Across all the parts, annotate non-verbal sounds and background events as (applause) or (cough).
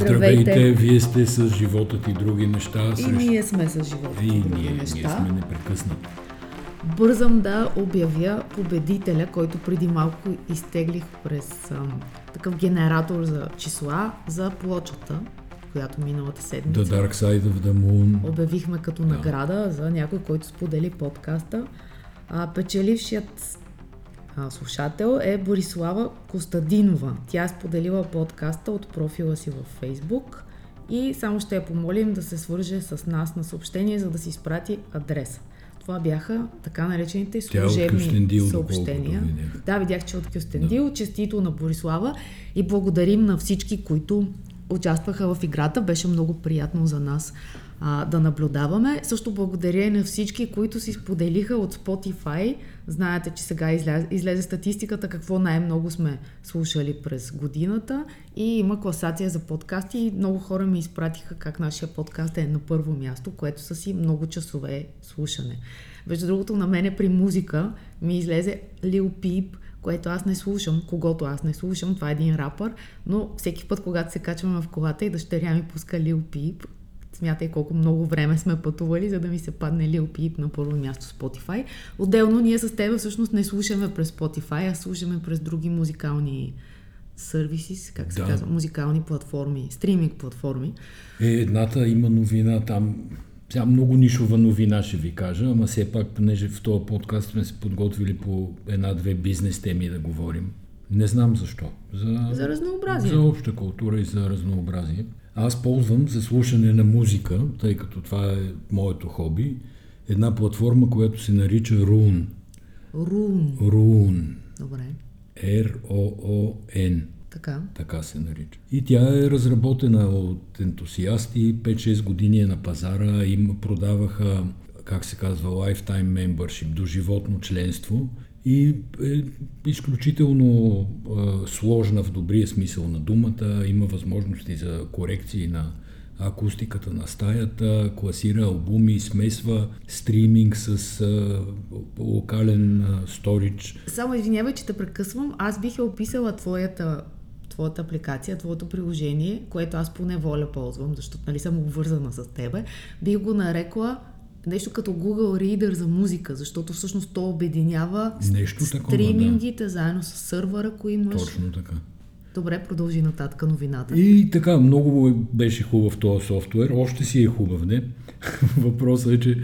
Здравейте, вие сте с животът и други неща. И ние сме с живота и, и други ние, неща. ние сме непрекъснати. Бързам да обявя победителя, който преди малко изтеглих през ам, такъв генератор за числа за плочата, която миналата седмица The Dark Side of the Moon. обявихме като награда за някой, който сподели подкаста. А, печелившият слушател е Борислава Костадинова. Тя е споделила подкаста от профила си във Фейсбук и само ще я помолим да се свърже с нас на съобщение, за да си изпрати адреса. Това бяха така наречените е служебни Кюстендил, съобщения. доколкото видях. Да, видях, че е от Кюстендил. Честито на Борислава и благодарим на всички, които участваха в играта. Беше много приятно за нас а, да наблюдаваме. Също благодаря и на всички, които си споделиха от Spotify. Знаете, че сега излезе, излезе статистиката какво най-много сме слушали през годината и има класация за подкасти и много хора ми изпратиха как нашия подкаст е на първо място, което са си много часове слушане. Между другото, на мене при музика ми излезе Lil Peep, което аз не слушам, когато аз не слушам, това е един рапър, но всеки път, когато се качваме в колата и дъщеря ми пуска Lil Peep, смятай колко много време сме пътували, за да ми се падне Peep на първо място Spotify. Отделно ние с теб всъщност не слушаме през Spotify, а слушаме през други музикални сервиси, как се Да. казва, музикални платформи, стриминг платформи. Е, едната има новина там. Сега много нишова новина ще ви кажа, ама все пак, понеже в този подкаст сме се подготвили по една-две бизнес теми да говорим. Не знам защо. За, За разнообразие. За обща култура и за разнообразие. Аз ползвам за слушане на музика, тъй като това е моето хоби, една платформа, която се нарича Roon. Рун. Roon. Добре. R-O-O-N. Така. Така се нарича. И тя е разработена от ентусиасти, 5-6 години е на пазара, им продаваха, как се казва, lifetime membership, доживотно членство и е изключително е, сложна в добрия смисъл на думата, има възможности за корекции на акустиката на стаята, класира албуми, смесва стриминг с е, локален е, сторич. Само извинявай, че те прекъсвам. Аз бих я описала твоята, твоята апликация, твоето приложение, което аз по неволя ползвам, защото нали съм обвързана с тебе. Бих го нарекла нещо като Google Reader за музика, защото всъщност то обединява Нещо такова, да. стримингите заедно с сървъра, ако имаш. Точно така. Добре, продължи нататък новината. И така, много беше хубав този софтуер, още си е хубав, не? (laughs) Въпросът е, че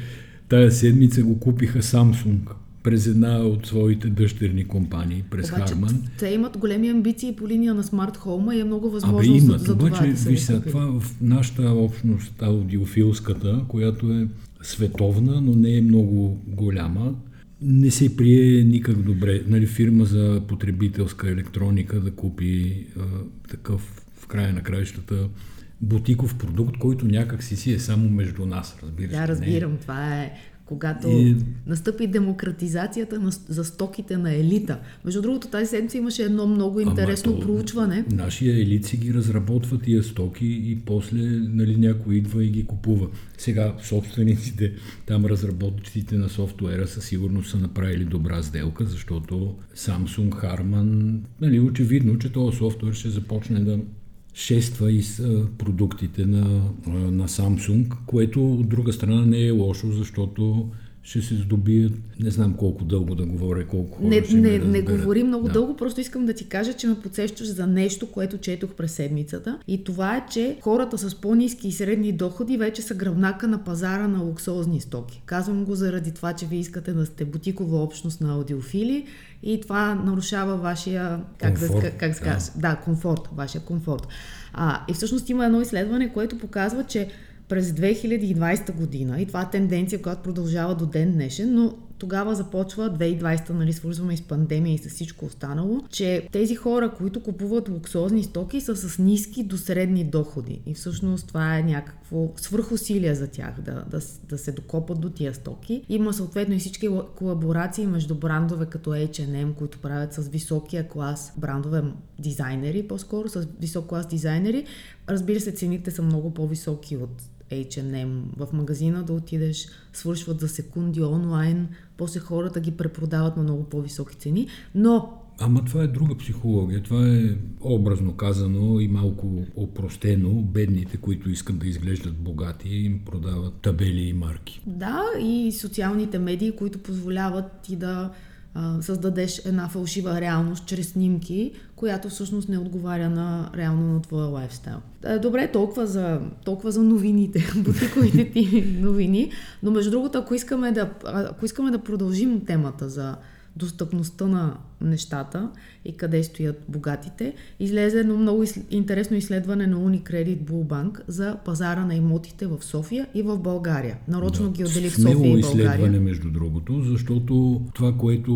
тая седмица го купиха Samsung през една от своите дъщерни компании, през Обаче, Харман. те имат големи амбиции по линия на смарт хоума и е много Абе възможно имат, за, за обаче, това да се виж това в нашата общност, аудиофилската, която е световна, но не е много голяма, не се прие никак добре. Нали, фирма за потребителска електроника да купи а, такъв в края на краищата бутиков продукт, който някак си си е само между нас, разбираш. ли, Да, не е- разбирам. Това е когато И- настъпи демократизацията на, за стоките на елита. Между другото, тази седмица имаше едно много интересно Ама то- проучване. Нашия елит си ги разработва тия стоки и после нали, някой идва и ги купува. Сега собствениците, там разработчиците на софтуера със сигурност са направили добра сделка, защото Samsung, Harman, нали, очевидно, че този софтуер ще започне да шества и с продуктите на, на Samsung, което от друга страна не е лошо, защото ще се здобият, не знам колко дълго да говоря, колко хора Не, ще не, не говори много Да. дълго, просто искам да ти кажа, че ме подсещаш за нещо, което четох през седмицата. И това е, че хората с по-низки и средни доходи вече са гръбнака на пазара на луксозни стоки. Казвам го заради това, че ви искате да сте бутикова общност на аудиофили и това нарушава вашия, как, да, Комфорт, ска- как да. да, комфорт, вашия комфорт. А, и всъщност има едно изследване, което показва, че през 2020 година, и това е тенденция, която продължава до ден днешен, но тогава започва 2020, нали, свързваме и с пандемия и с всичко останало, че тези хора, които купуват луксозни стоки, са с ниски до средни доходи. И всъщност това е някакво свръхусилие за тях да, да, да се докопат до тия стоки. Има съответно и всички ла- колаборации между брандове като H&M, които правят с високия клас брандове дизайнери, по-скоро с висок клас дизайнери. Разбира се, цените са много по-високи от H&M в магазина да отидеш, свършват за секунди онлайн, после хората ги препродават на много по-високи цени, но Ама това е друга психология. Това е образно казано и малко опростено. Бедните, които искат да изглеждат богати, им продават табели и марки. Да, и социалните медии, които позволяват ти да създадеш една фалшива реалност чрез снимки, която всъщност не отговаря на реално на твоя лайфстайл. Е, добре, толкова за, толкова за новините, (laughs) бутиковите ти новини, но между другото, ако искаме да, ако искаме да продължим темата за достъпността на нещата и къде стоят богатите, излезе едно много интересно изследване на Unicredit Bull Bank за пазара на имотите в София и в България. Нарочно да, ги отделих София и България. изследване, между другото, защото това, което,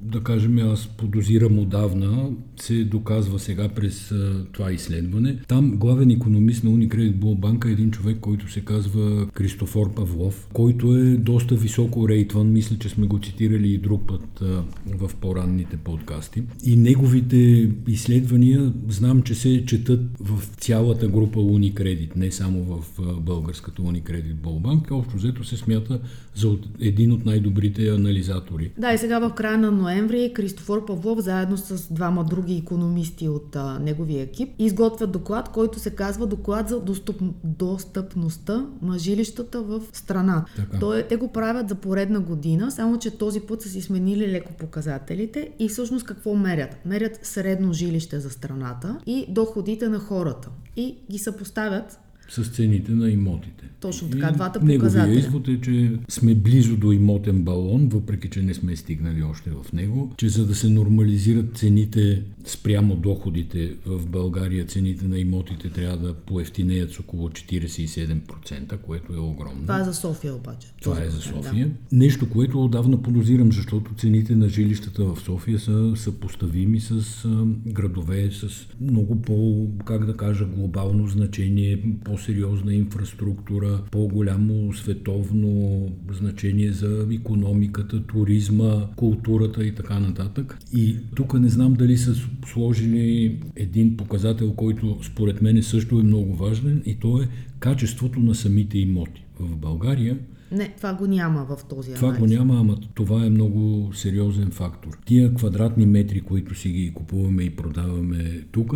да кажем, аз подозирам отдавна, се доказва сега през а, това изследване. Там главен економист на Unicredit Bull Bank е един човек, който се казва Кристофор Павлов, който е доста високо рейтван. Мисля, че сме го цитирали и друг път а, в по-ранните подкасти. И неговите изследвания знам, че се четат в цялата група Unicredit, не само в българската Unicredit Bank. Общо взето се смята за един от най-добрите анализатори. Да, и сега в края на ноември Кристофор Павлов заедно с двама други економисти от а, неговия екип изготвят доклад, който се казва доклад за достъп, достъпността на жилищата в страна. Той, те го правят за поредна година, само че този път са си сменили леко показателите и всъщност какво мерят? Мерят средно жилище за страната и доходите на хората. И ги съпоставят с цените на имотите. Точно така, и двата показателя. Неговия извод е, че сме близо до имотен балон, въпреки че не сме стигнали още в него, че за да се нормализират цените спрямо доходите в България, цените на имотите трябва да поевтинеят с около 47%, което е огромно. Това е за София обаче. Това е за София. Да. Нещо, което отдавна подозирам, защото цените на жилищата в София са съпоставими с градове с много по, как да кажа, глобално значение, по по-сериозна инфраструктура, по-голямо световно значение за економиката, туризма, културата и така нататък. И тук не знам дали са сложили един показател, който според мен също е много важен и то е качеството на самите имоти. В България не, това го няма в този Това анализ. го няма, ама това е много сериозен фактор. Тия квадратни метри, които си ги купуваме и продаваме тук,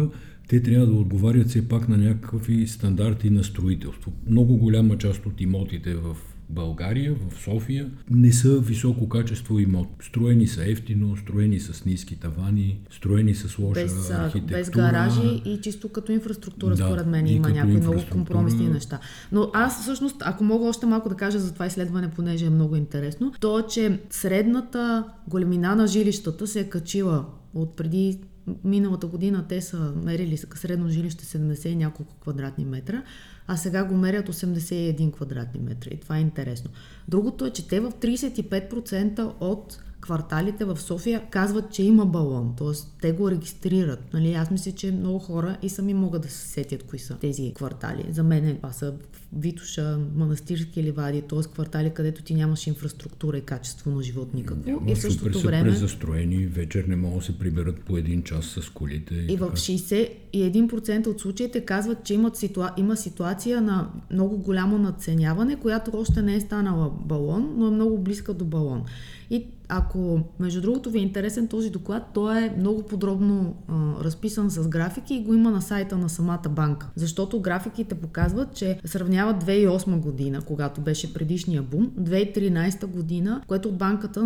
те трябва да отговарят все пак на някакви стандарти на строителство. Много голяма част от имотите в България, в София, не са високо качество имот. Строени са ефтино, строени с ниски тавани, строени с лоша без, архитектура. Без гаражи и чисто като инфраструктура, да, според мен, има някои много компромисни неща. Но аз всъщност, ако мога още малко да кажа за това изследване, понеже е много интересно, то е, че средната големина на жилищата се е качила от преди Миналата година те са мерили средно жилище 70 и няколко квадратни метра, а сега го мерят 81 квадратни метра. И това е интересно. Другото е, че те в 35% от кварталите в София казват, че има балон, т.е. те го регистрират. Нали? Аз мисля, че много хора и сами могат да се сетят кои са тези квартали. За мен това са Витуша, Манастирски ливади, т.е. квартали, където ти нямаш инфраструктура и качество на живот никакво. Няма, и в същото са време... презастроени, вечер не могат да се приберат по един час с колите. И, и в 61% от случаите казват, че имат ситуа... има ситуация на много голямо надценяване, която още не е станала балон, но е много близка до балон. И ако, между другото, ви е интересен този доклад, той е много подробно а, разписан с графики и го има на сайта на самата банка. Защото графиките показват, че сравняват 2008 година, когато беше предишния бум, 2013 година, което от банката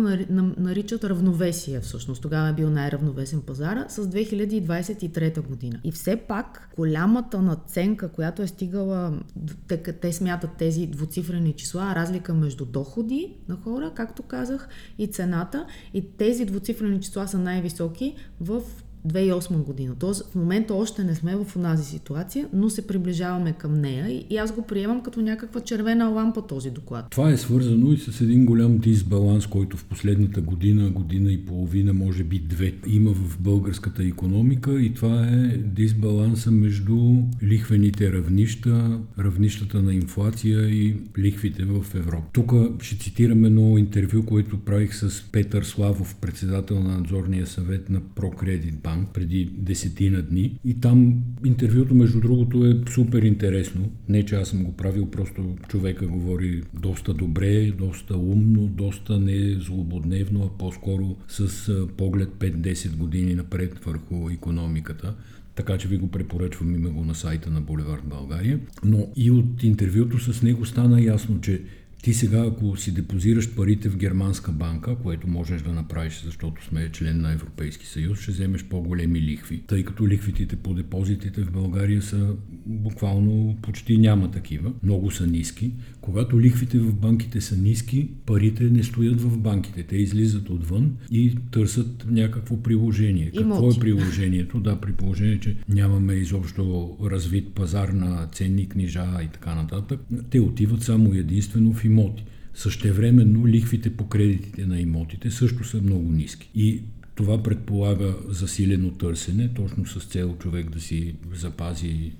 наричат равновесие всъщност. Тогава е бил най-равновесен пазара с 2023 година. И все пак голямата наценка, която е стигала, те, те смятат тези двуцифрени числа, разлика между доходи на хора, както казах, и цената. И тези двуцифрени числа са най-високи в 2008 година. Тоест в момента още не сме в онази ситуация, но се приближаваме към нея и аз го приемам като някаква червена лампа този доклад. Това е свързано и с един голям дисбаланс, който в последната година, година и половина, може би две, има в българската економика и това е дисбаланса между лихвените равнища, равнищата на инфлация и лихвите в Европа. Тук ще цитирам едно интервю, което правих с Петър Славов, председател на надзорния съвет на ProCredit банк преди десетина дни и там интервюто, между другото, е супер интересно. Не, че аз съм го правил, просто човека говори доста добре, доста умно, доста не злободневно, а по-скоро с поглед 5-10 години напред върху економиката така че ви го препоръчвам, има го на сайта на Боливард България. Но и от интервюто с него стана ясно, че ти сега, ако си депозираш парите в германска банка, което можеш да направиш, защото сме член на Европейски съюз, ще вземеш по-големи лихви, тъй като лихвите по депозитите в България са буквално почти няма такива, много са ниски. Когато лихвите в банките са ниски, парите не стоят в банките, те излизат отвън и търсят някакво приложение. Имоти. Какво е приложението? Да, при положение, че нямаме изобщо развит пазар на ценни книжа и така нататък, те отиват само единствено в имоти. Същевременно лихвите по кредитите на имотите също са много ниски. И това предполага засилено търсене, точно с цел човек да си запази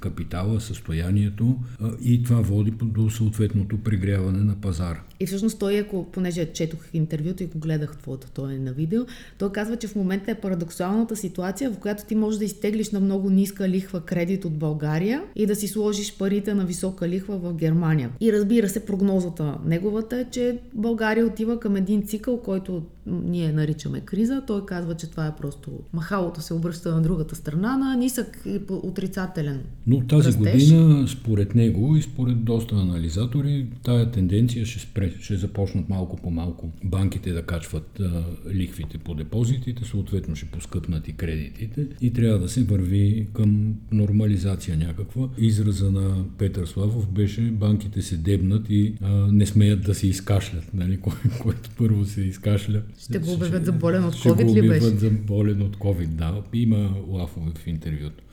капитала, състоянието и това води до съответното прегряване на пазара. И всъщност той, ако, понеже четох интервюто и го гледах твоето, той е на видео, той казва, че в момента е парадоксалната ситуация, в която ти можеш да изтеглиш на много ниска лихва кредит от България и да си сложиш парите на висока лихва в Германия. И разбира се, прогнозата неговата е, че България отива към един цикъл, който ние наричаме криза. Той казва, че това е просто махалото се обръща на другата страна на нисък и отрицателен. Но тази растеж. година, според него и според доста анализатори, тая тенденция ще спре, ще започнат малко по малко банките да качват а, лихвите по депозитите, съответно ще поскъпнат и кредитите и трябва да се върви към нормализация някаква. Израза на Петър Славов беше банките се дебнат и а, не смеят да се изкашлят, нали? (laughs) Кой, който първо се изкашля. Ще го обявят за болен от COVID го ли беше? за болен от COVID, да. Има лафове в интервюто.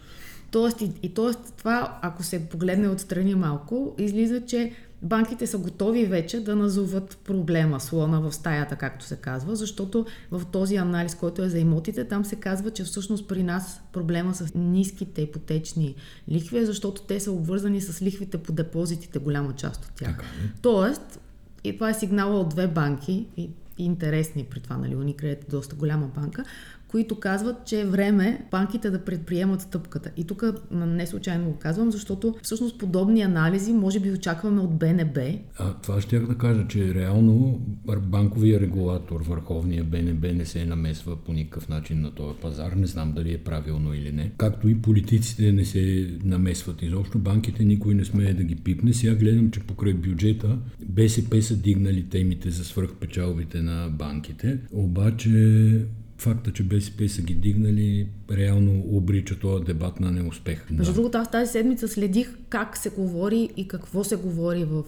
Тоест, и, и тоест, това, ако се погледне отстрани малко, излиза, че банките са готови вече да назоват проблема, слона в стаята, както се казва, защото в този анализ, който е за имотите, там се казва, че всъщност при нас проблема с ниските ипотечни лихви е, защото те са обвързани с лихвите по депозитите, голяма част от тях. Така. Тоест, и това е сигнала от две банки, и интересни при това, нали, Unicredit е доста голяма банка, които казват, че е време банките да предприемат стъпката. И тук не случайно го казвам, защото всъщност подобни анализи може би очакваме от БНБ. А, това ще да кажа, че реално банковия регулатор, върховния БНБ не се намесва по никакъв начин на този пазар. Не знам дали е правилно или не. Както и политиците не се намесват изобщо. Банките никой не смее да ги пипне. Сега гледам, че покрай бюджета БСП са дигнали темите за свръхпечалбите на банките. Обаче факта, че БСП са ги дигнали, реално обрича този дебат на неуспех. Между Да. другото, аз тази седмица следих как се говори и какво се говори в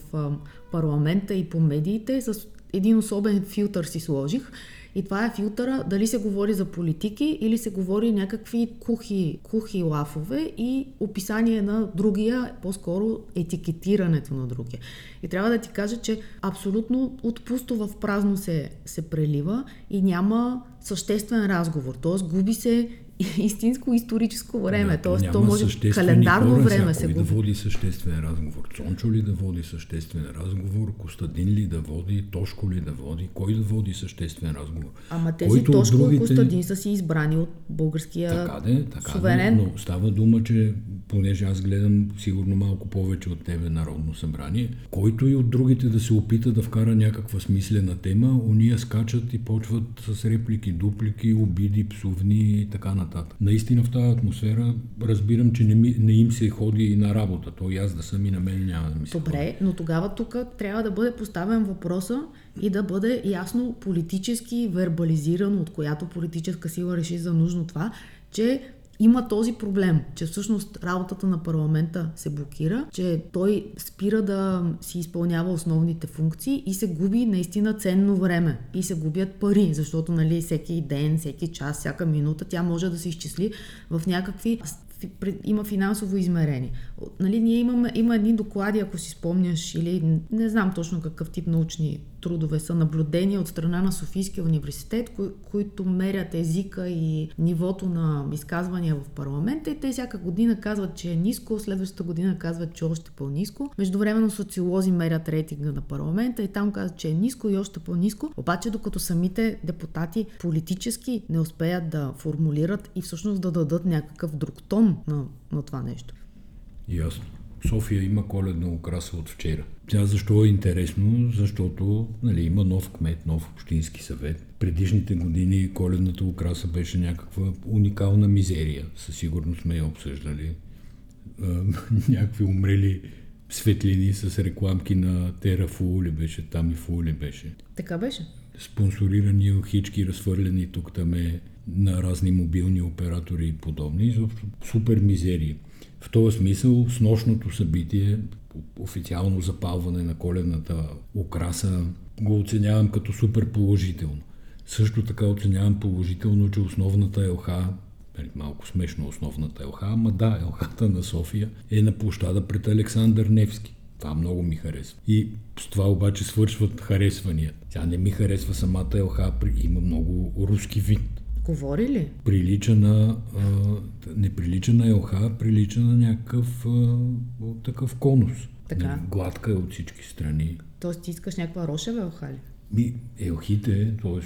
парламента и по медиите. С един особен филтър си сложих. И това е филтъра дали се говори за политики или се говори някакви кухи, кухи лафове и описание на другия, по-скоро етикетирането на другия. И трябва да ти кажа, че абсолютно отпусто в празно се, се прелива и няма съществен разговор. Тоест губи се (laughs) истинско историческо време. Да, Тоест, то може календарно хора, време се губи. да води съществен разговор. Цончо ли да води съществен разговор? Костадин ли да води? Тошко ли да води? Кой да води съществен разговор? Ама тези Който Тошко и другите- Костадин са си избрани от българския Така де, така де, суверен. но става дума, че понеже аз гледам сигурно малко повече от тебе Народно събрание, който и от другите да се опита да вкара някаква смислена тема, уния скачат и почват с реплики, дуплики, обиди, псовни и така нататък. Наистина в тази атмосфера разбирам, че не, ми, не им се ходи и на работа. То и аз да съм и на мен няма да ми се ходи. Добре, но тогава тук трябва да бъде поставен въпроса и да бъде ясно политически вербализирано, от която политическа сила реши за нужно това, че има този проблем, че всъщност работата на парламента се блокира, че той спира да си изпълнява основните функции и се губи наистина ценно време и се губят пари, защото нали, всеки ден, всеки час, всяка минута тя може да се изчисли в някакви има финансово измерение. Нали, ние имаме, има едни доклади, ако си спомняш, или не знам точно какъв тип научни трудове са наблюдения от страна на Софийския университет, кои, които мерят езика и нивото на изказвания в парламента и те всяка година казват, че е ниско, следващата година казват, че още по-ниско. Междувременно социолози мерят рейтинга на парламента и там казват, че е ниско и още по-ниско. Обаче докато самите депутати политически не успеят да формулират и всъщност да дадат някакъв друг тон на, на това нещо. Ясно. София има коледна украса от вчера. Тя защо е интересно? Защото нали, има нов кмет, нов общински съвет. Предишните години коледната украса беше някаква уникална мизерия. Със сигурност сме я обсъждали. (laughs) някакви умрели светлини с рекламки на Тера Фули беше, там и Фули беше. Така беше. Спонсорирани охички, разхвърлени тук там е на разни мобилни оператори и подобни. Изобщо супер мизерия. В този смисъл с нощното събитие, официално запалване на коледната украса, го оценявам като супер положително. Също така оценявам положително, че основната ЛХ, нали, малко смешно основната ЛХ, ама да, ЛХ-та на София е на площада пред Александър Невски. Това много ми харесва. И с това обаче свършват харесвания. Тя не ми харесва самата ЛХ, има много руски вид Говори ли? Прилича на... А, не прилича на елха, прилича на някакъв а, такъв конус. Така. Не, гладка е от всички страни. Тоест ти искаш някаква рошева елха ли? Ми, елхите, т.е.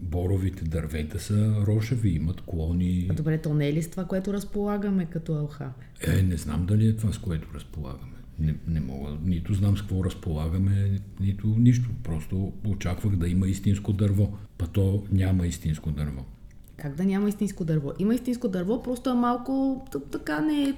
боровите дървета са рошеви, имат клони. А добре, то не е ли с това, което разполагаме като елха? Е, не знам дали е това, с което разполагаме. Не, не мога, нито знам с какво разполагаме, нито нищо. Просто очаквах да има истинско дърво. Па то няма истинско дърво. Как да няма истинско дърво? Има истинско дърво, просто е малко така не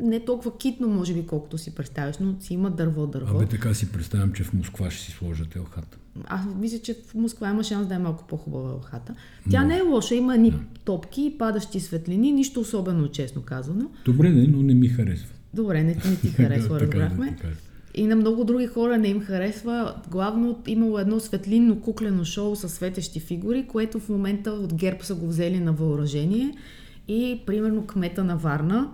не толкова китно, може би, колкото си представяш, но си има дърво, дърво. Абе, така си представям, че в Москва ще си сложат елхата. Аз мисля, че в Москва има шанс да е малко по-хубава елхата. Тя но... не е лоша, има ни да. топки и падащи светлини, нищо особено, честно казано. Добре, не, но не ми харесва. Добре, не, не ти (laughs) харесва, разбрахме. Да, и на много други хора не им харесва. Главно имало едно светлинно куклено шоу с светещи фигури, което в момента от ГЕРБ са го взели на въоръжение. И примерно кмета на Варна,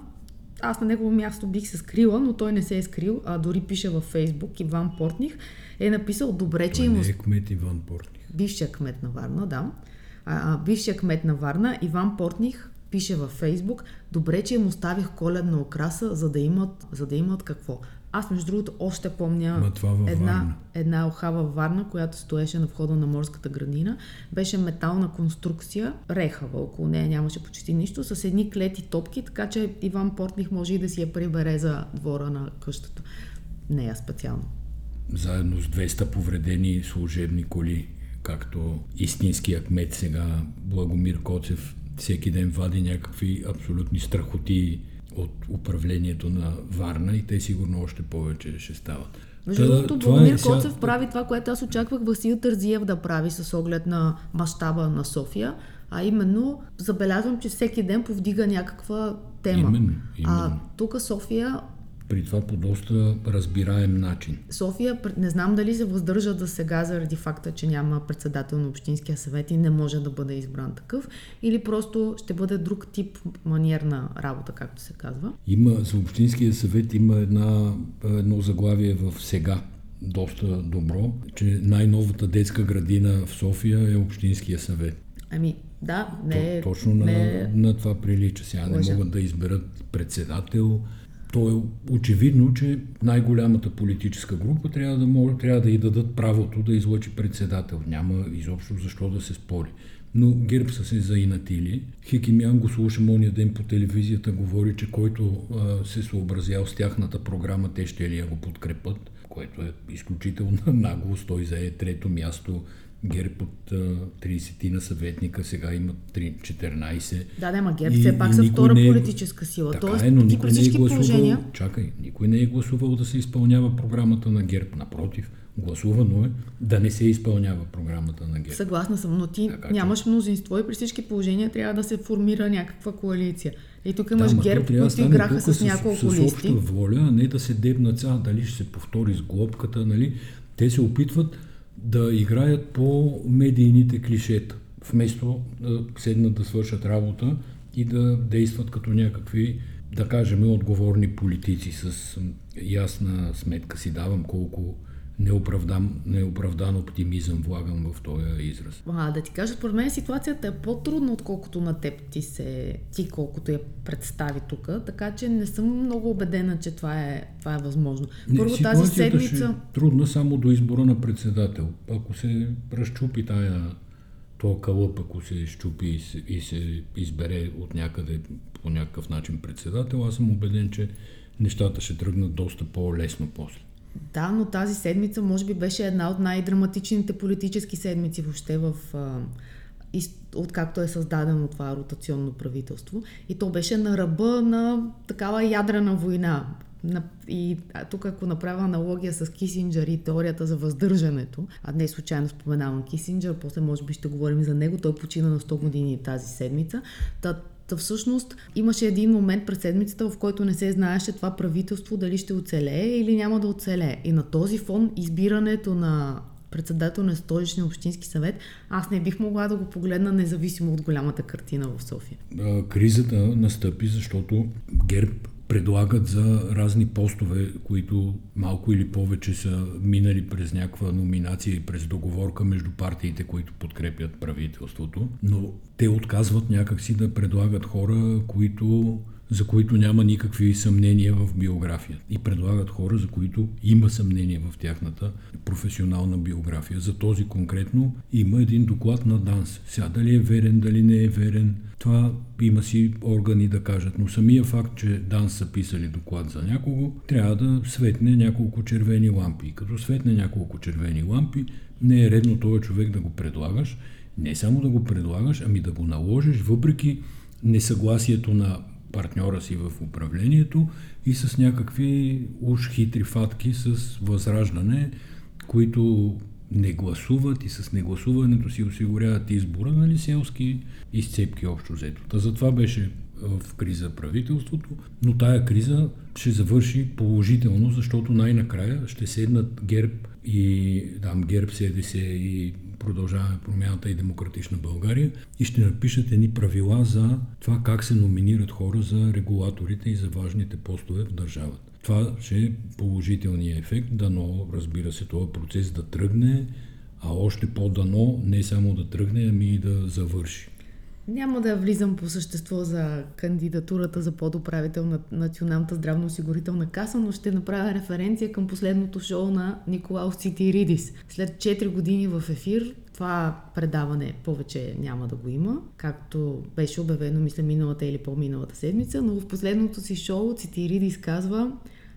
аз на негово място бих се скрила, но той не се е скрил, а дори пише във Фейсбук, Иван Портних, е написал добре, че има... Не е кмет Иван Портних. Бившия кмет на Варна, да. А, а, бившия кмет на Варна, Иван Портних, пише във Фейсбук, добре, че им оставих коледна окраса, за да имат, за да имат какво? Аз, между другото, още помня една, една охава Варна, която стоеше на входа на морската градина. Беше метална конструкция, рехава, около нея нямаше почти нищо, с едни клети топки, така че Иван Портних може и да си я прибере за двора на къщата. Нея специално. Заедно с 200 повредени служебни коли, както истинският кмет сега, Благомир Коцев, всеки ден вади някакви абсолютни страхоти от управлението на Варна и те сигурно още повече ще стават. Между другото, Богомир е, Коцев прави това, което аз очаквах Васил Тързиев да прави с оглед на мащаба на София, а именно забелязвам, че всеки ден повдига някаква тема. Именно, именно. А тук София при това по доста разбираем начин. София, не знам дали се въздържа да сега заради факта, че няма председател на Общинския съвет и не може да бъде избран такъв, или просто ще бъде друг тип маниерна работа, както се казва. Има, за Общинския съвет има една, едно заглавие в сега, доста добро, че най-новата детска градина в София е Общинския съвет. Ами, да, не е. Точно не на, е... на това прилича. Сега не могат да изберат председател, то е очевидно, че най-голямата политическа група трябва да, може, трябва да й дадат правото да излъчи председател. Няма изобщо защо да се спори. Но ГЕРБ са се заинатили. Хикимян го слушам ония ден по телевизията, говори, че който а, се съобразял с тяхната програма, те ще ли я го подкрепят, което е изключително (laughs) наглост. Той зае трето място ГЕРБ от 30 на съветника, сега имат 14. Да, да, ма ГЕРБ все пак са втора не е, политическа сила. Така Тоест, е, но никой не е гласувал, положения... чакай, никой не е гласувал да се изпълнява програмата на ГЕРБ. Напротив, гласувано е да не се изпълнява програмата на ГЕРБ. Съгласна съм, но ти така, нямаш мнозинство и при всички положения трябва да се формира някаква коалиция. И тук имаш да, ГЕРБ, които играха с, с няколко с, листи. С воля, а не да се дебнат сега, дали ще се повтори с глобката, нали? Те се опитват да играят по медийните клишета, вместо да седнат да свършат работа и да действат като някакви, да кажем, отговорни политици с ясна сметка си давам колко неоправдан, неоправдан оптимизъм влагам в този израз. А, да ти кажа, според мен ситуацията е по-трудна, отколкото на теб ти се, ти колкото я представи тук, така че не съм много убедена, че това е, това е възможно. Първо не, тази седмица... Ще е трудна само до избора на председател. Ако се разчупи тая то кълъп, ако се щупи и се, и се избере от някъде по някакъв начин председател, аз съм убеден, че нещата ще тръгнат доста по-лесно после. Да, но тази седмица може би беше една от най-драматичните политически седмици въобще в откакто е създадено това ротационно правителство. И то беше на ръба на такава ядрена война. И тук ако направя аналогия с Кисинджер и теорията за въздържането, а не случайно споменавам Кисинджер, после може би ще говорим за него, той почина на 100 години тази седмица. Та всъщност имаше един момент през седмицата, в който не се знаеше това правителство дали ще оцелее или няма да оцелее. И на този фон избирането на председател на столичния общински съвет, аз не бих могла да го погледна независимо от голямата картина в София. Кризата настъпи, защото ГЕРБ предлагат за разни постове, които малко или повече са минали през някаква номинация и през договорка между партиите, които подкрепят правителството, но те отказват някакси да предлагат хора, които за които няма никакви съмнения в биография. И предлагат хора, за които има съмнение в тяхната професионална биография. За този конкретно има един доклад на ДАНС. Сега дали е верен, дали не е верен, това има си органи да кажат. Но самия факт, че ДАНС са писали доклад за някого, трябва да светне няколко червени лампи. Като светне няколко червени лампи, не е редно този човек да го предлагаш. Не само да го предлагаш, ами да го наложиш, въпреки несъгласието на партньора си в управлението и с някакви уж хитри фатки с възраждане, които не гласуват и с негласуването си осигуряват избора, нали, селски изцепки общо взето. Та затова беше в криза правителството, но тая криза ще завърши положително, защото най-накрая ще седнат ГЕРБ и там ГЕРБ, СДС и продължаваме промяната и демократична България и ще напишат едни правила за това как се номинират хора за регулаторите и за важните постове в държавата. Това ще е положителният ефект, дано, разбира се, този процес да тръгне, а още по-дано не само да тръгне, ами и да завърши. Няма да влизам по същество за кандидатурата за подуправител на Националната здравноосигурителна каса, но ще направя референция към последното шоу на Николаус Цитиридис. След 4 години в ефир това предаване повече няма да го има, както беше обявено, мисля, миналата или по-миналата седмица, но в последното си шоу Цитиридис казва,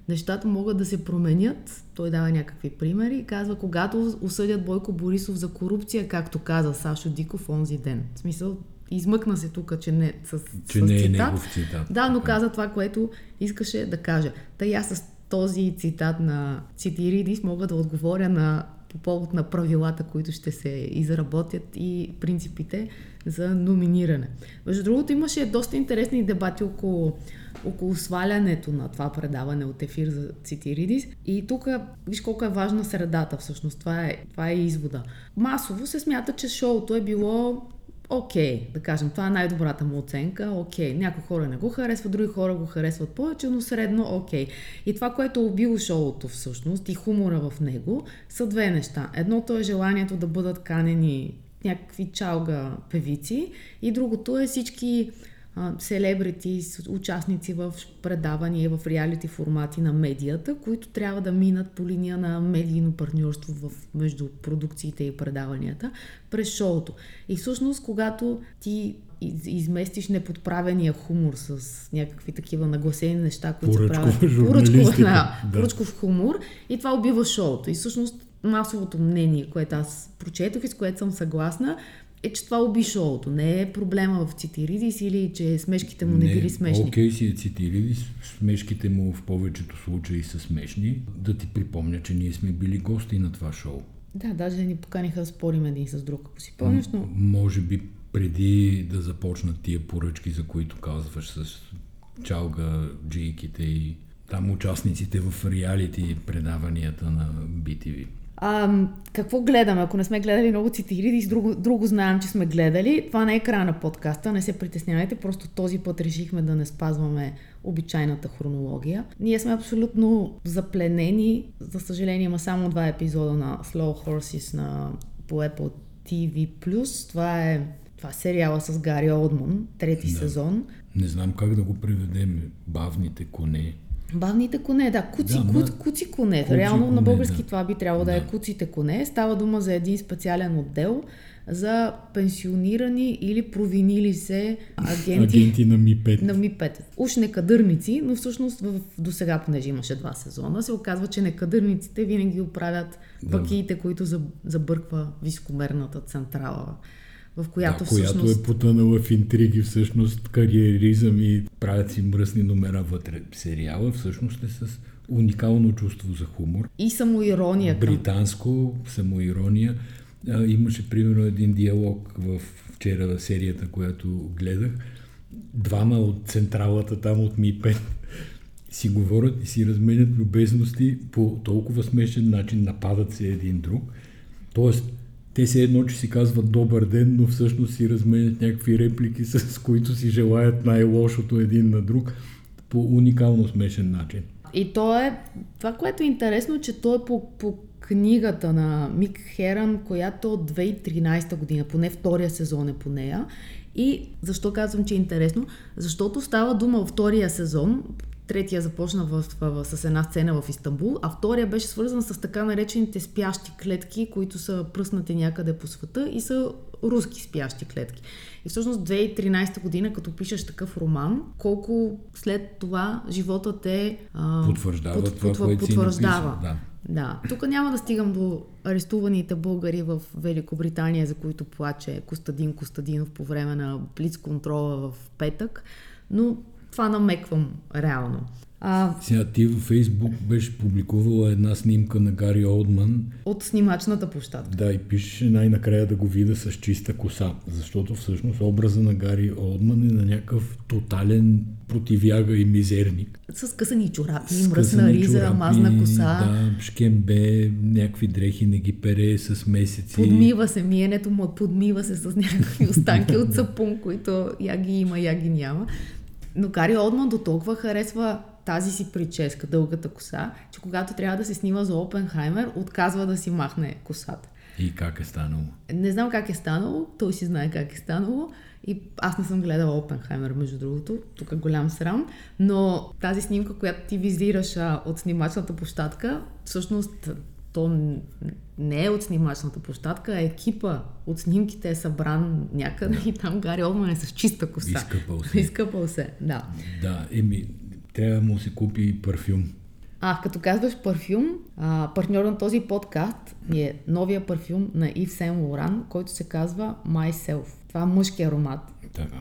нещата могат да се променят. Той дава някакви примери казва, когато осъдят Бойко Борисов за корупция, както каза Сашо Диков онзи ден. В смисъл, измъкна се тук, че не с, че с не е цитат. Негов цитат. Да, но каза това, което искаше да каже. Та аз с този цитат на Цитиридис мога да отговоря на по повод на правилата, които ще се изработят и принципите за номиниране. Между другото, имаше доста интересни дебати около, около свалянето на това предаване от ефир за Цитиридис. И тук, виж колко е важна средата всъщност. Това е, това е извода. Масово се смята, че шоуто е било окей, okay, да кажем, това е най-добрата му оценка, окей. Okay. Някои хора не го харесват, други хора го харесват повече, но средно окей. Okay. И това, което е убило шоуто всъщност и хумора в него, са две неща. Едното е желанието да бъдат канени някакви чалга певици и другото е всички селебрити, участници в предавания, в реалити формати на медията, които трябва да минат по линия на медийно партньорство в, между продукциите и предаванията през шоуто. И всъщност, когато ти изместиш неподправения хумор с някакви такива нагласени неща, които се правят. Поръчков, да, да. поръчков хумор и това убива шоуто. И всъщност масовото мнение, което аз прочетох и с което съм съгласна, е, че това уби шоуто. Не е проблема в Цитиридис или че смешките му не, не били смешни. Окей okay, си е Цитиридис, смешките му в повечето случаи са смешни. Да ти припомня, че ние сме били гости на това шоу. Да, даже ни поканиха да спорим един с друг, ако си помняш, но... Може би преди да започнат тия поръчки, за които казваш с чалга, джийките и там участниците в реалити предаванията на BTV. А, какво гледаме? Ако не сме гледали много цитири, друго, друго знаем, че сме гледали. Това не е края на подкаста, не се притеснявайте, просто този път решихме да не спазваме обичайната хронология. Ние сме абсолютно запленени. За съжаление има само два епизода на Slow Horses на по Apple TV+. Това е това е сериала с Гари Олдман, трети да. сезон. Не знам как да го преведем. Бавните коне. Бавните коне, да. Куци, да, куц, куци коне. Куци Реално коне, на български да. това би трябвало да. да е куците коне. Става дума за един специален отдел за пенсионирани или провинили се агенти, агенти на Ми-5. На Ми-5. Уж некадърници, но всъщност в, до сега, понеже имаше два сезона, се оказва, че некадърниците винаги оправят да. пакиите, които забърква високомерната централа в която да, всъщност... която е потънала в интриги, всъщност кариеризъм и правят си мръсни номера вътре. Сериала всъщност е с уникално чувство за хумор. И самоирония. Британско, самоирония. А, имаше примерно един диалог в вчера серията, която гледах. Двама от централата там от Ми-5 си говорят и си разменят любезности по толкова смешен начин, нападат се един друг. Тоест, те се едно, че си казват добър ден, но всъщност си разменят някакви реплики, (laughs) с които си желаят най-лошото един на друг по уникално смешен начин. И то е, това, което е интересно, че то е по, по книгата на Мик Херан, която е от 2013 година, поне втория сезон е по нея. И защо казвам, че е интересно? Защото става дума във втория сезон, Третия започна в, в, с една сцена в Истанбул, а втория беше свързан с така наречените спящи клетки, които са пръснати някъде по света и са руски спящи клетки. И всъщност 2013 година, като пишеш такъв роман, колко след това живота те а, потвърждава под, това, което потвърждава. да. Да, тук няма да стигам до арестуваните българи в Великобритания, за които плаче Костадин Костадинов по време на блиц контрола в петък, но това намеквам реално. А, Сега ти във Фейсбук беше публикувала една снимка на Гари Олдман. От снимачната площадка. Да, и пишеше най-накрая да го видя с чиста коса, защото всъщност образа на Гари Олдман е на някакъв тотален противяга и мизерник. С късани чорапи, с мръсна риза, чорапи, мазна коса. Да, шкембе, някакви дрехи не ги пере с месеци. Подмива се, миенето му подмива се с някакви останки от сапун, които я ги има, я ги няма. Но Гари Олдман до толкова харесва тази си прическа, дългата коса, че когато трябва да се снима за Опенхаймер, отказва да си махне косата. И как е станало? Не знам как е станало, той си знае как е станало. И аз не съм гледала Опенхаймер, между другото, тук е голям срам, но тази снимка, която ти визираш от снимачната площадка, всъщност то не е от снимачната площадка, а екипа от снимките е събран някъде и там Гари Олман е с чиста коса. Изкъпал се. (laughs) Изкъпал се, да. Да, еми, трябва да му се купи парфюм. А, като казваш парфюм, а, партньор на този подкаст е новия парфюм на Ив Сен Лоран, който се казва Myself. Това е мъжки аромат. Така.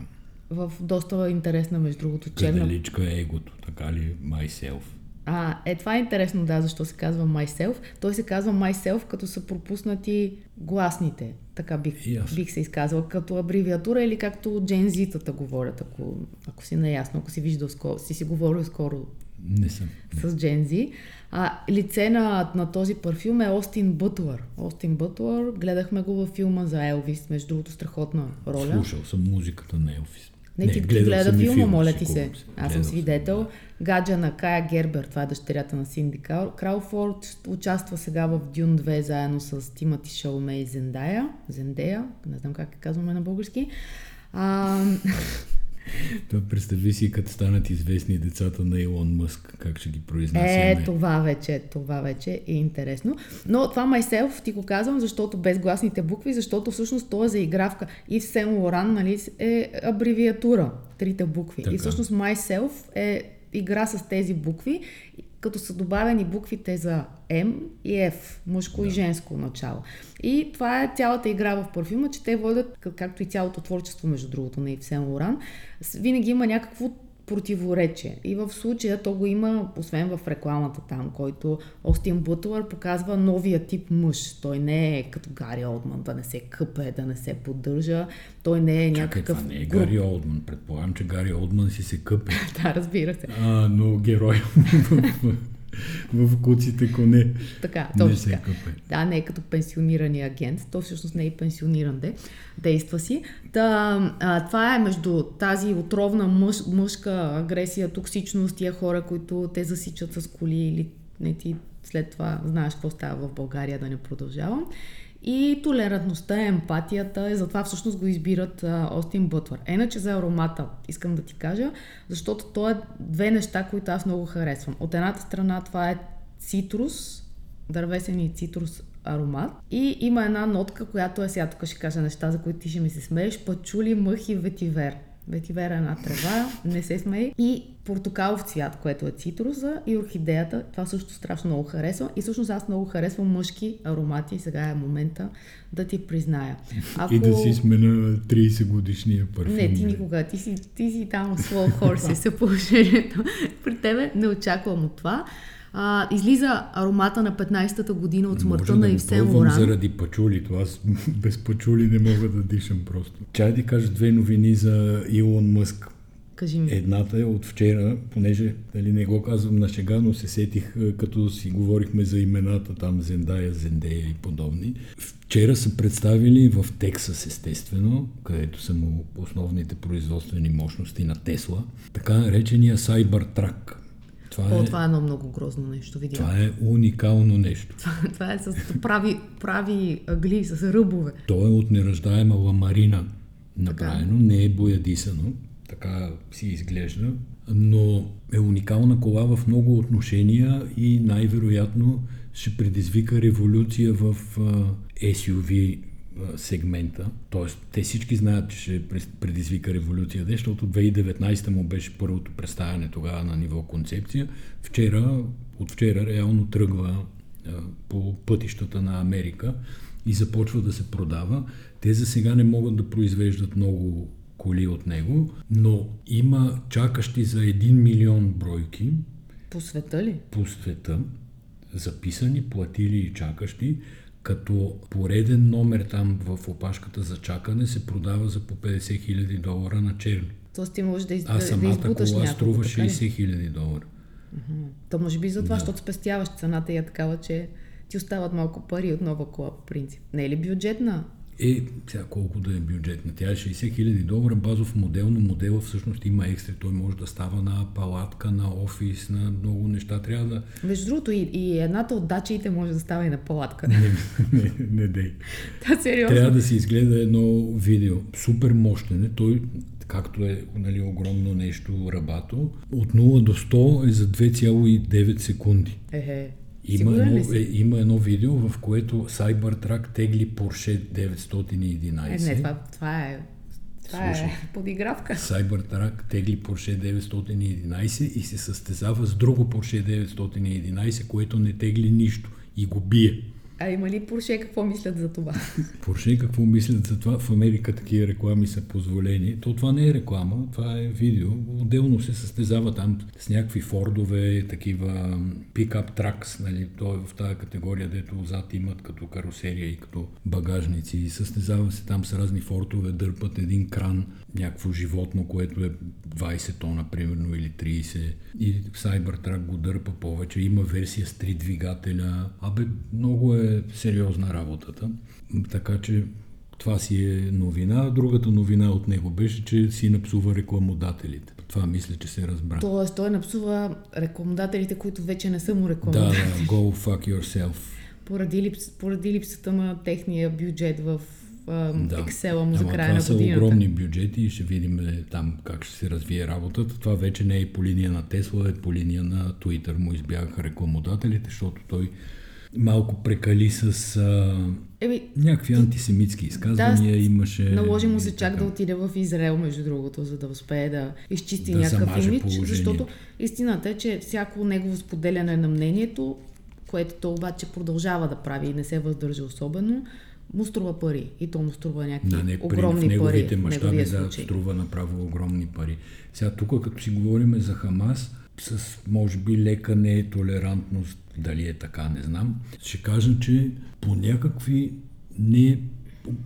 В доста интересна, между другото, черна... Педеличка е егото, така ли? Myself. А, е, това е интересно, да, защо се казва myself. Той се казва myself, като са пропуснати гласните. Така бих, yes. бих се изказала, като абревиатура или както джензитата говорят, ако, ако си наясно, ако си виждал скоро, си си говорил скоро не съм. С Джензи. А, лице на, на този парфюм е Остин Бътлър. Остин Бътлър, гледахме го във филма за Елвис, между другото страхотна роля. Слушал съм музиката на Елвис. Не, не ти гледа филма, филм, моля ти се. Аз съм свидетел. Да. Гаджа на Кая Гербер, това е дъщерята на Синди Крауфорд, участва сега в Дюн 2 заедно с Тимати Шалме и Зендая. Зендея, не знам как казваме на български. А, (laughs) Това представи си, като станат известни децата на Илон Мъск, как ще ги произнасяме. Е, това вече, това вече е интересно. Но това myself ти го казвам, защото без гласните букви, защото всъщност то е за игравка. И в Сен Лоран, нали, е абревиатура, трите букви. Така. И всъщност myself е игра с тези букви като са добавени буквите за М и F, мъжко да. и женско начало. И това е цялата игра в парфюма, че те водят, както и цялото творчество, между другото, на Ивсен Лоран, винаги има някакво противоречие. И в случая то го има, освен в рекламата там, който Остин Бутълър показва новия тип мъж. Той не е като Гари Олдман, да не се къпе, да не се поддържа. Той не е някакъв... Чакай, това не е Гари Олдман. Предполагам, че Гари Олдман си се къпе. (laughs) да, разбира се. А, но герой (laughs) в куците коне. Така, точно така. Да, не е като пенсионирания агент. То всъщност не е пенсиониран де. Действа си. Та, а, това е между тази отровна мъж, мъжка агресия, токсичност, тия хора, които те засичат с коли или не ти след това знаеш какво става в България, да не продължавам. И толерантността, емпатията, и затова всъщност го избират а, Остин Бътвър. Иначе за аромата искам да ти кажа, защото то е две неща, които аз много харесвам. От едната страна това е цитрус, дървесен и цитрус аромат. И има една нотка, която е сега тук ще кажа неща, за които ти ще ми се смееш. Пачули, мъх и ветивер. Ветивера е една трева, не се смей. И портокалов цвят, което е цитруза и орхидеята. Това също страшно много харесвам. И всъщност аз много харесвам мъжки аромати. Сега е момента да ти призная. Ако... И да си смена 30 годишния парфюм. Не, ти никога. Ти си, ти си там slow horse се положението. При тебе не очаквам от това. А, излиза аромата на 15-та година от смъртта на Ивсен Лоран. заради пачули. Това аз (laughs) без пачули не мога да дишам просто. Чай ти кажа две новини за Илон Мъск. Кажи ми. Едната е от вчера, понеже дали не го казвам на шега, но се сетих, като си говорихме за имената там, Зендая, Зендея и подобни. Вчера са представили в Тексас, естествено, където са му основните производствени мощности на Тесла, така наречения Cybertruck това, О, е, това е едно много грозно нещо, видя. Това е уникално нещо. Това, (laughs) това е с прави, прави агли, с ръбове. То е от неръждаема ламарина направено, така. не е боядисано, така си изглежда, но е уникална кола в много отношения и най-вероятно ще предизвика революция в SUV сегмента. Тоест, те всички знаят, че ще предизвика революция, защото 2019 му беше първото представяне тогава на ниво концепция. Вчера, от вчера реално тръгва по пътищата на Америка и започва да се продава. Те за сега не могат да произвеждат много коли от него, но има чакащи за 1 милион бройки. По света ли? По света. Записани, платили и чакащи като пореден номер там в опашката за чакане се продава за по 50 хиляди долара на черно. Тоест ти можеш да, из... а самата да кола няколко, струва 60 хиляди долара. Uh-huh. То може би за това, да. защото спестяваш цената и е такава, че ти остават малко пари от нова кола по принцип. Не е ли бюджетна е, сега колко да е бюджетна. Тя е 60 хиляди долара, базов модел, но модела всъщност има екстра. Той може да става на палатка, на офис, на много неща. Трябва да... Между другото, и, и едната от дачиите може да става и на палатка. Не, не, не дей. (laughs) Да, сериозно. Трябва да се изгледа едно видео. Супер мощен Той както е нали, огромно нещо рабато, от 0 до 100 е за 2,9 секунди. Ехе. Има едно, е, има едно видео, в което Cybertruck тегли Porsche 911. Е, не, това, това е това е подигравка. Cybertruck тегли Porsche 911 и се състезава с друго Porsche 911, което не тегли нищо и го бие. А има ли Порше какво мислят за това? (laughs) Порше какво мислят за това? В Америка такива реклами са позволени. То това не е реклама, това е видео. Отделно се състезава там с някакви фордове, такива пикап тракс, нали? То е в тази категория, дето отзад имат като карусерия и като багажници. Състезава се там с разни фортове, дърпат един кран, някакво животно, което е 20 тона, примерно, или 30. И Cybertruck го дърпа повече. Има версия с три двигателя. Абе, много е сериозна работата. Така че това си е новина. Другата новина от него беше, че си напсува рекламодателите. Това мисля, че се разбра. Тоест, той напсува рекламодателите, които вече не са му рекламодатели. Да, да, go fuck yourself. Поради, липс, поради липсата на техния бюджет в да. Excel му за края на годината. Това са огромни бюджети и ще видим е, там как ще се развие работата. Това вече не е по линия на Тесла, е по линия на Twitter му избягаха рекламодателите, защото той малко прекали с а, Еби, някакви антисемитски изказвания. Да, имаше. Наложи му се чак да отиде в Израел, между другото, за да успее да изчисти да някакъв имидж, положение. защото истината е, че всяко негово споделяне на мнението, което то обаче продължава да прави и не се въздържа особено, му струва пари. И то му струва някакви да, не, огромни в неговите пари. мащаби да, струва направо огромни пари. Сега тук, като си говорим за Хамас, с може би лека нетолерантност, дали е така, не знам, ще кажа, че по някакви не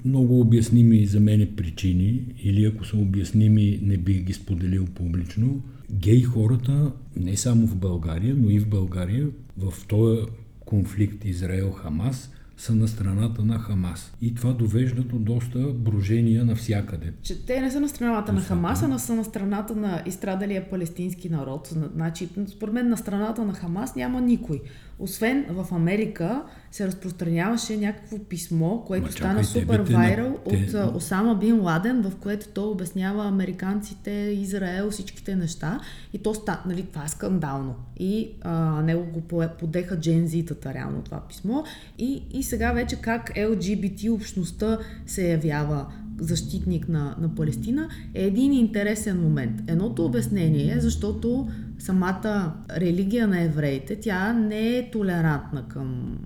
много обясними за мене причини, или ако са обясними, не бих ги споделил публично, гей хората, не само в България, но и в България, в този конфликт Израел-Хамас, са на страната на Хамас. И това довежда до доста брожения навсякъде. Че те не са на страната на Хамас, а са на страната на изстрадалия палестински народ. Значи, според мен на страната на Хамас няма никой. Освен в Америка се разпространяваше някакво писмо, което Ма, стана чакай, супер вайрал те... от Осама Бин Ладен, в което той обяснява американците, Израел, всичките неща. И то ста, нали, това е скандално. И а, него го подеха джензитата реално това писмо. И, и сега вече как LGBT общността се явява защитник на, на Палестина е един интересен момент. Едното обяснение е, защото самата религия на евреите, тя не е толерантна към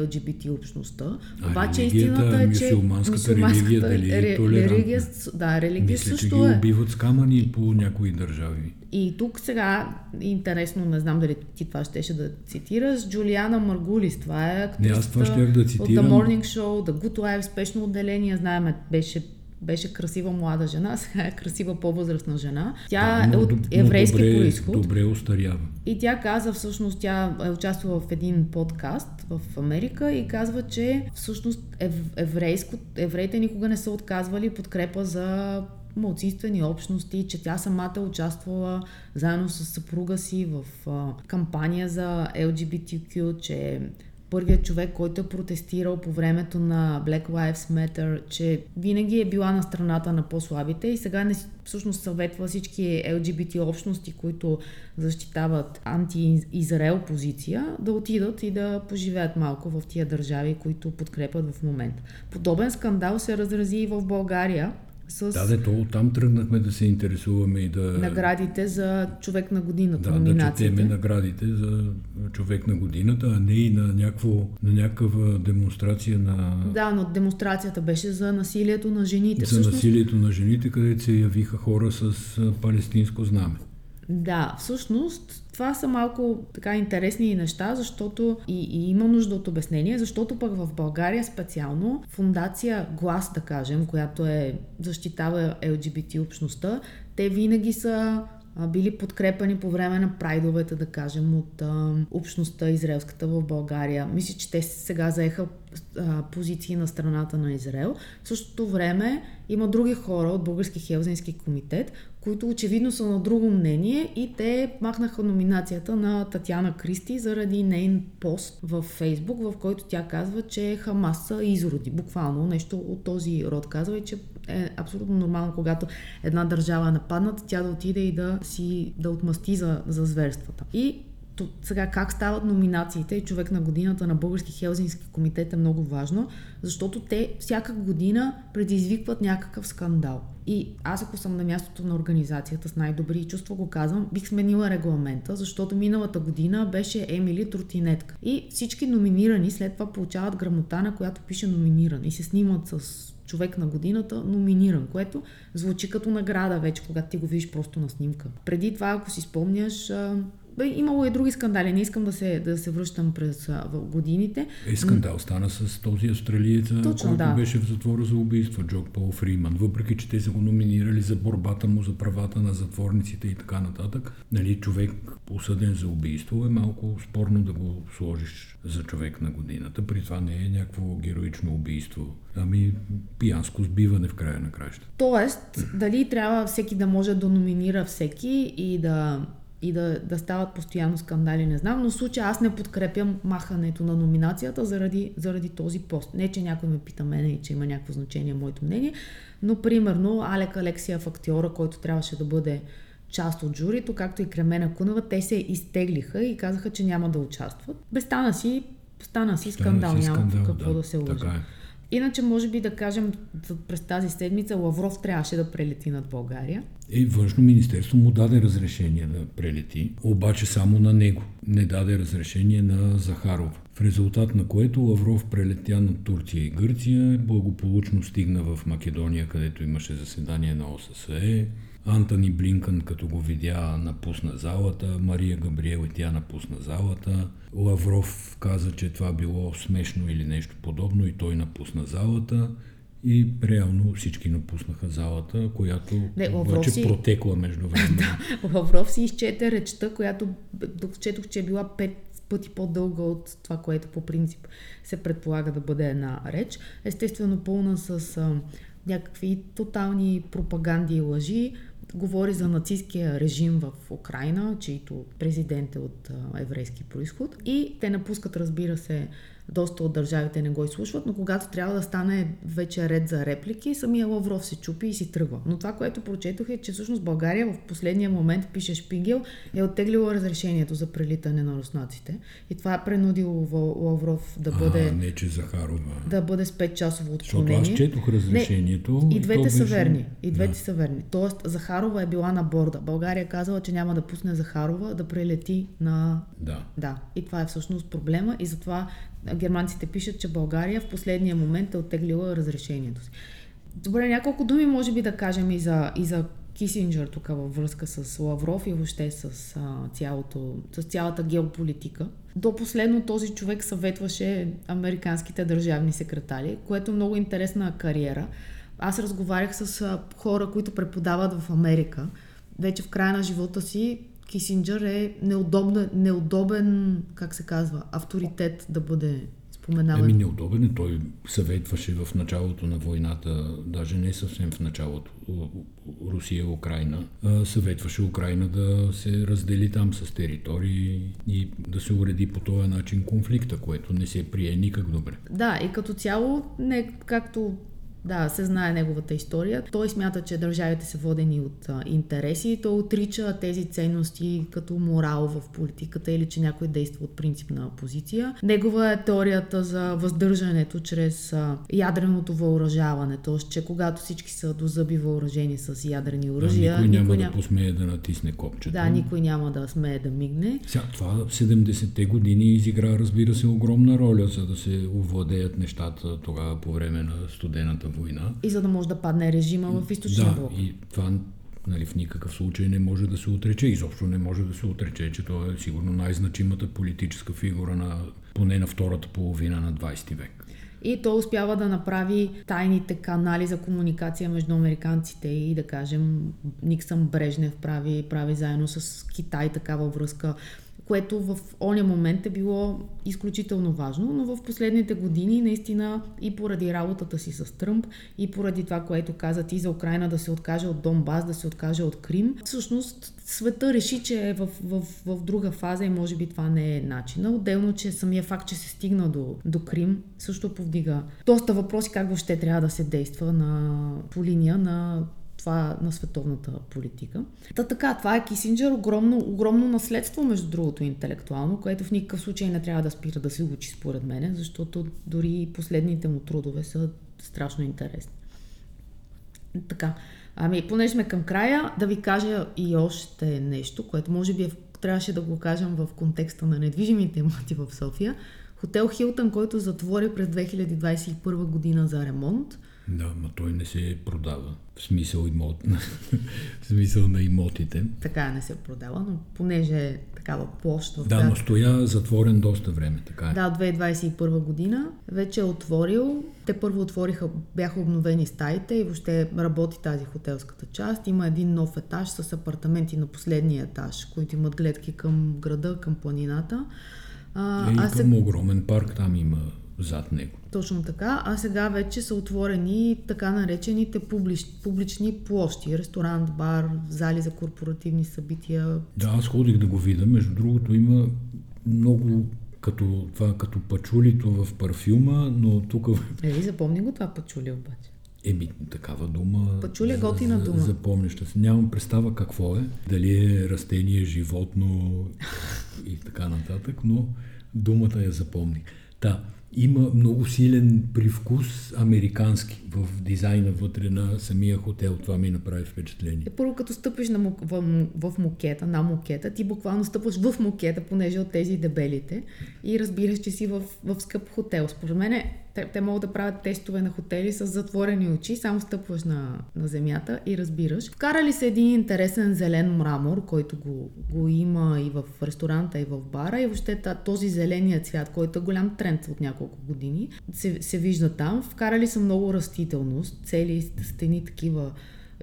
ЛГБТ общността. А Обаче истината е, че мусулманската религия дали е толерантна? Религия, да, религия Мисля, също че ги е. убиват с камъни по някои държави. И тук сега, интересно, не знам дали ти това щеше да цитираш, Джулиана Маргулис, това е актриста не, аз това да цитирам. от The Morning Show, The Good Life, спешно отделение, знаем, беше беше красива млада жена, (laughs) сега е красива по-възрастна жена. Тя да, е от еврейски добре, происход. Добре устарява. И тя каза, всъщност, тя е участвала в един подкаст в Америка и казва, че всъщност ев, еврейско, евреите никога не са отказвали подкрепа за малцинствени общности, че тя самата е участвала заедно с съпруга си в а, кампания за LGBTQ, че първият човек, който е протестирал по времето на Black Lives Matter, че винаги е била на страната на по-слабите и сега не всъщност съветва всички LGBT общности, които защитават анти-Израел позиция, да отидат и да поживеят малко в тия държави, които подкрепят в момента. Подобен скандал се разрази и в България, с... Да, де, то там тръгнахме да се интересуваме и да... Наградите за човек на годината, да, номинациите. Да, четеме наградите за човек на годината, а не и на, някакво, на някаква демонстрация на... Да, но демонстрацията беше за насилието на жените. За всъщност... насилието на жените, където се явиха хора с палестинско знаме. Да, всъщност това са малко така интересни неща, защото и, и има нужда от обяснение, защото пък в България специално фундация Глас, да кажем, която е защитава ЛГБТ общността, те винаги са били подкрепани по време на прайдовете, да кажем, от а, общността израелската в България. Мисля, че те сега заеха а, позиции на страната на Израел. В същото време има други хора от Български Хелзински комитет, които очевидно са на друго мнение и те махнаха номинацията на Татьяна Кристи заради нейн пост в Фейсбук, в който тя казва, че Хамас са изроди. Буквално нещо от този род казва и че е абсолютно нормално, когато една държава е нападната, тя да отиде и да си да отмъсти за, за зверствата. И сега как стават номинациите човек на годината на Български Хелзински комитет е много важно, защото те всяка година предизвикват някакъв скандал. И аз ако съм на мястото на организацията с най-добри чувства го казвам, бих сменила регламента, защото миналата година беше Емили Тротинетка. И всички номинирани след това получават грамота, на която пише номиниран и се снимат с човек на годината номиниран, което звучи като награда вече, когато ти го видиш просто на снимка. Преди това, ако си спомняш, бе, имало и други скандали. Не искам да се, да се връщам през в годините. Е, скандал стана с този австралиец, Точно, който да. беше в затвора за убийство, Джок Пол Фриман. Въпреки, че те са го номинирали за борбата му за правата на затворниците и така нататък. Нали, човек осъден за убийство е малко спорно да го сложиш за човек на годината. При това не е някакво героично убийство. Ами пиянско сбиване в края на краща. Тоест, дали трябва всеки да може да номинира всеки и да и да, да стават постоянно скандали, не знам, но в случая аз не подкрепям махането на номинацията заради, заради този пост. Не, че някой ме пита мене и че има някакво значение моето мнение, но примерно Алек Алексия актьора, който трябваше да бъде част от журито, както и Кремена Кунева, те се изтеглиха и казаха, че няма да участват. Бе стана си, стана си скандал, няма скандал, какво да, да се лъжи. Така е. Иначе, може би да кажем, през тази седмица Лавров трябваше да прелети над България. И външно министерство му даде разрешение да прелети, обаче само на него. Не даде разрешение на Захаров. В резултат на което Лавров прелетя над Турция и Гърция, благополучно стигна в Македония, където имаше заседание на ОССЕ. Антони Блинкън, като го видя, напусна залата. Мария Габриел и тя напусна залата. Лавров каза, че това било смешно или нещо подобно и той напусна залата. и реално всички напуснаха залата, която Не, обаче си... протекла между време. (laughs) Лавров си изчете речта, която четох, че е била пет пъти по-дълга от това, което по принцип се предполага да бъде една реч. Естествено пълна с а, някакви тотални пропаганди и лъжи. Говори за нацистския режим в Украина, чието президент е от еврейски происход. И те напускат, разбира се, доста от държавите не го изслушват, но когато трябва да стане вече ред за реплики, самия Лавров се чупи и си тръгва. Но това, което прочетох е, че всъщност България в последния момент, пише Шпигел, е оттеглила разрешението за прелитане на руснаците. И това е принудило Лавров да бъде... А, не, че Захарова. Да бъде с 5 часово отклонение. Защото аз четох разрешението. Не, и двете и са беше... верни. И двете да. са верни. Тоест, Захарова е била на борда. България казала, че няма да пусне Захарова да прелети на... Да. Да. И това е всъщност проблема и затова германците пишат, че България в последния момент е оттеглила разрешението си. Добре, няколко думи може би да кажем и за, и за Кисинджер тук във връзка с Лавров и въобще с, а, цялото, с цялата геополитика. До последно този човек съветваше американските държавни секретари, което е много интересна кариера. Аз разговарях с хора, които преподават в Америка. Вече в края на живота си Кисинджър е неудобен, неудобен, как се казва, авторитет да бъде споменаван. Еми неудобен е. Той съветваше в началото на войната, даже не съвсем в началото, Русия-Украина, съветваше Украина да се раздели там с територии и да се уреди по този начин конфликта, което не се прие никак добре. Да, и като цяло, не както да, се знае неговата история. Той смята, че държавите са водени от а, интереси. Той отрича тези ценности като морал в политиката или че някой действа от принципна позиция. Негова е теорията за въздържането чрез а, ядреното въоръжаване. Т.е. че когато всички са до зъби въоръжени с ядрени оръжия... Да, никой, никой няма да посмее да натисне копчето. Да, никой няма да смее да мигне. Сега, това в 70-те години изигра, разбира се, огромна роля, за да се овладеят нещата тогава по време на студената война. И за да може да падне режима в източния да, блок. и това нали, в никакъв случай не може да се отрече. Изобщо не може да се отрече, че той е сигурно най-значимата политическа фигура на поне на втората половина на 20 век. И той успява да направи тайните канали за комуникация между американците и да кажем Никсън Брежнев прави, прави заедно с Китай такава връзка което в оня момент е било изключително важно, но в последните години наистина и поради работата си с Тръмп, и поради това, което казат и за Украина да се откаже от Донбас, да се откаже от Крим, всъщност света реши, че е в, в, в друга фаза и може би това не е начина. Отделно, че самия факт, че се стигна до, до Крим, също повдига доста въпроси как въобще трябва да се действа на, по линия на това на световната политика. Та така, това е Кисинджер, огромно, огромно наследство, между другото, интелектуално, което в никакъв случай не трябва да спира да се учи, според мене, защото дори последните му трудове са страшно интересни. Така, ами, понеже сме към края, да ви кажа и още нещо, което може би е, трябваше да го кажем в контекста на недвижимите имоти в София. Хотел Хилтън, който затвори през 2021 година за ремонт – да, но той не се продава. В смисъл, имот, (laughs) в смисъл на имотите. Така не се продава, но понеже е такава площ. В да, но стоя затворен доста време, така е. Да, от 2021 година вече е отворил. Те първо отвориха, бяха обновени стаите и въобще работи тази хотелската част. Има един нов етаж с апартаменти на последния етаж, които имат гледки към града, към планината. А, е, и към се... огромен парк там има зад него. Точно така, а сега вече са отворени така наречените публич, публични площи, ресторант, бар, зали за корпоративни събития. Да, аз ходих да го видя. Между другото има много като, това, като пачулито в парфюма, но тук... Ели, запомни го това пачули обаче. Еми, такава дума. Пачули е готина дума. Запомняща се. Нямам представа какво е. Дали е растение, животно и така нататък, но думата я запомни. Та, има много силен привкус американски в дизайна вътре на самия хотел. Това ми направи впечатление. Е, първо, като стъпиш на, в, в мукета, на мукета, ти буквално стъпваш в мукета, понеже от тези дебелите и разбираш, че си в, в скъп хотел. Според мен те, те могат да правят тестове на хотели с затворени очи, само стъпваш на, на земята и разбираш. Вкарали се един интересен зелен мрамор, който го, го има и в ресторанта, и в бара, и въобще този зеления цвят, който е голям тренд от няколко години, се, се вижда там. Вкарали са много растителност, цели стени такива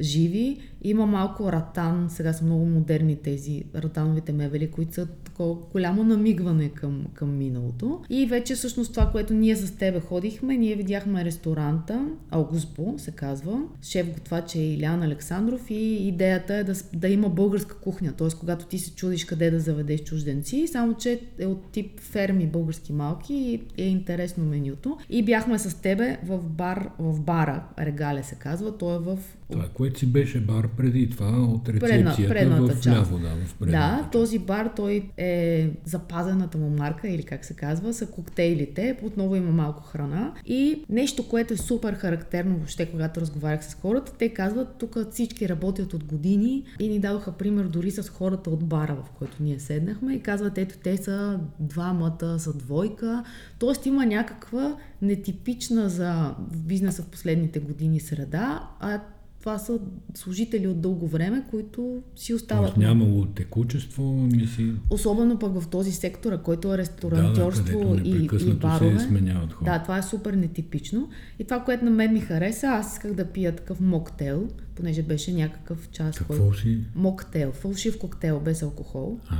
живи. Има малко ратан, сега са много модерни тези ратановите мебели, които са такова голямо намигване към, към миналото. И вече всъщност това, което ние с тебе ходихме, ние видяхме ресторанта, Аугусбо се казва, шеф готвач е Илян Александров и идеята е да, да има българска кухня, т.е. когато ти се чудиш къде да заведеш чужденци, само че е от тип ферми български малки и е интересно менюто. И бяхме с тебе в бар, в бара, Регале се казва, той е в това, което си беше бар преди това, от рецепцията Предна, в ляво, да, в Да, този бар, той е запазената му марка, или как се казва, са коктейлите, отново има малко храна. И нещо, което е супер характерно въобще, когато разговарях с хората, те казват, тук всички работят от години и ни дадоха пример дори с хората от бара, в който ние седнахме и казват, ето те са двамата, са двойка. Тоест има някаква нетипична за бизнеса в последните години среда, а това са служители от дълго време, които си остават. Тоест нямало текучество, мисли. Особено пък в този сектор, който е ресторантьорство да, да, и, и барове. Се сменяват хора. Да, това е супер нетипично. И това, което на мен ми хареса, аз исках да пия такъв моктейл, понеже беше някакъв час. Какво кой... си? Моктейл, фалшив коктейл без алкохол. А.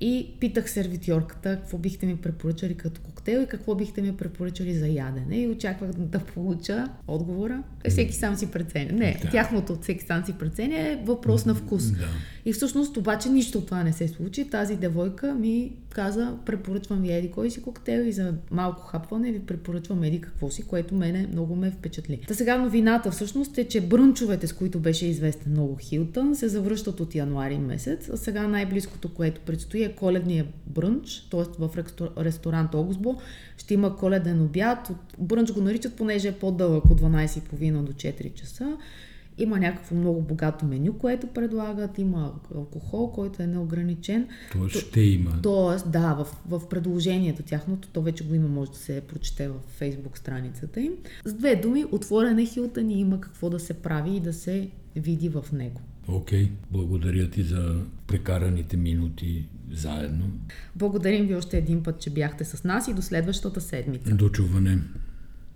И питах сервитьорката какво бихте ми препоръчали като коктейл и какво бихте ми препоръчали за ядене. И очаквах да получа отговора. Е, всеки сам си преценя. Не, да. тяхното от всеки сам си преценя е въпрос на вкус. Да. И всъщност обаче нищо от това не се случи. Тази девойка ми каза, препоръчвам ви еди кой си коктейл и за малко хапване ви препоръчвам еди какво си, което мене много ме впечатли. Та сега новината всъщност е, че брънчовете, с които беше известен много Хилтън, се завръщат от януари месец, а сега най-близкото, което предстои е коледния брънч, т.е. в ресторант Огсбо ще има коледен обяд. Брънч го наричат, понеже е по-дълъг от 12.30 до 4 часа има някакво много богато меню, което предлагат, има алкохол, който е неограничен. Тоест ще има. Тоест, да, в, в предложението тяхното, то вече го има, може да се прочете в фейсбук страницата им. С две думи, отворен е Хилтън и има какво да се прави и да се види в него. Окей, okay. благодаря ти за прекараните минути заедно. Благодарим ви още един път, че бяхте с нас и до следващата седмица. До чуване.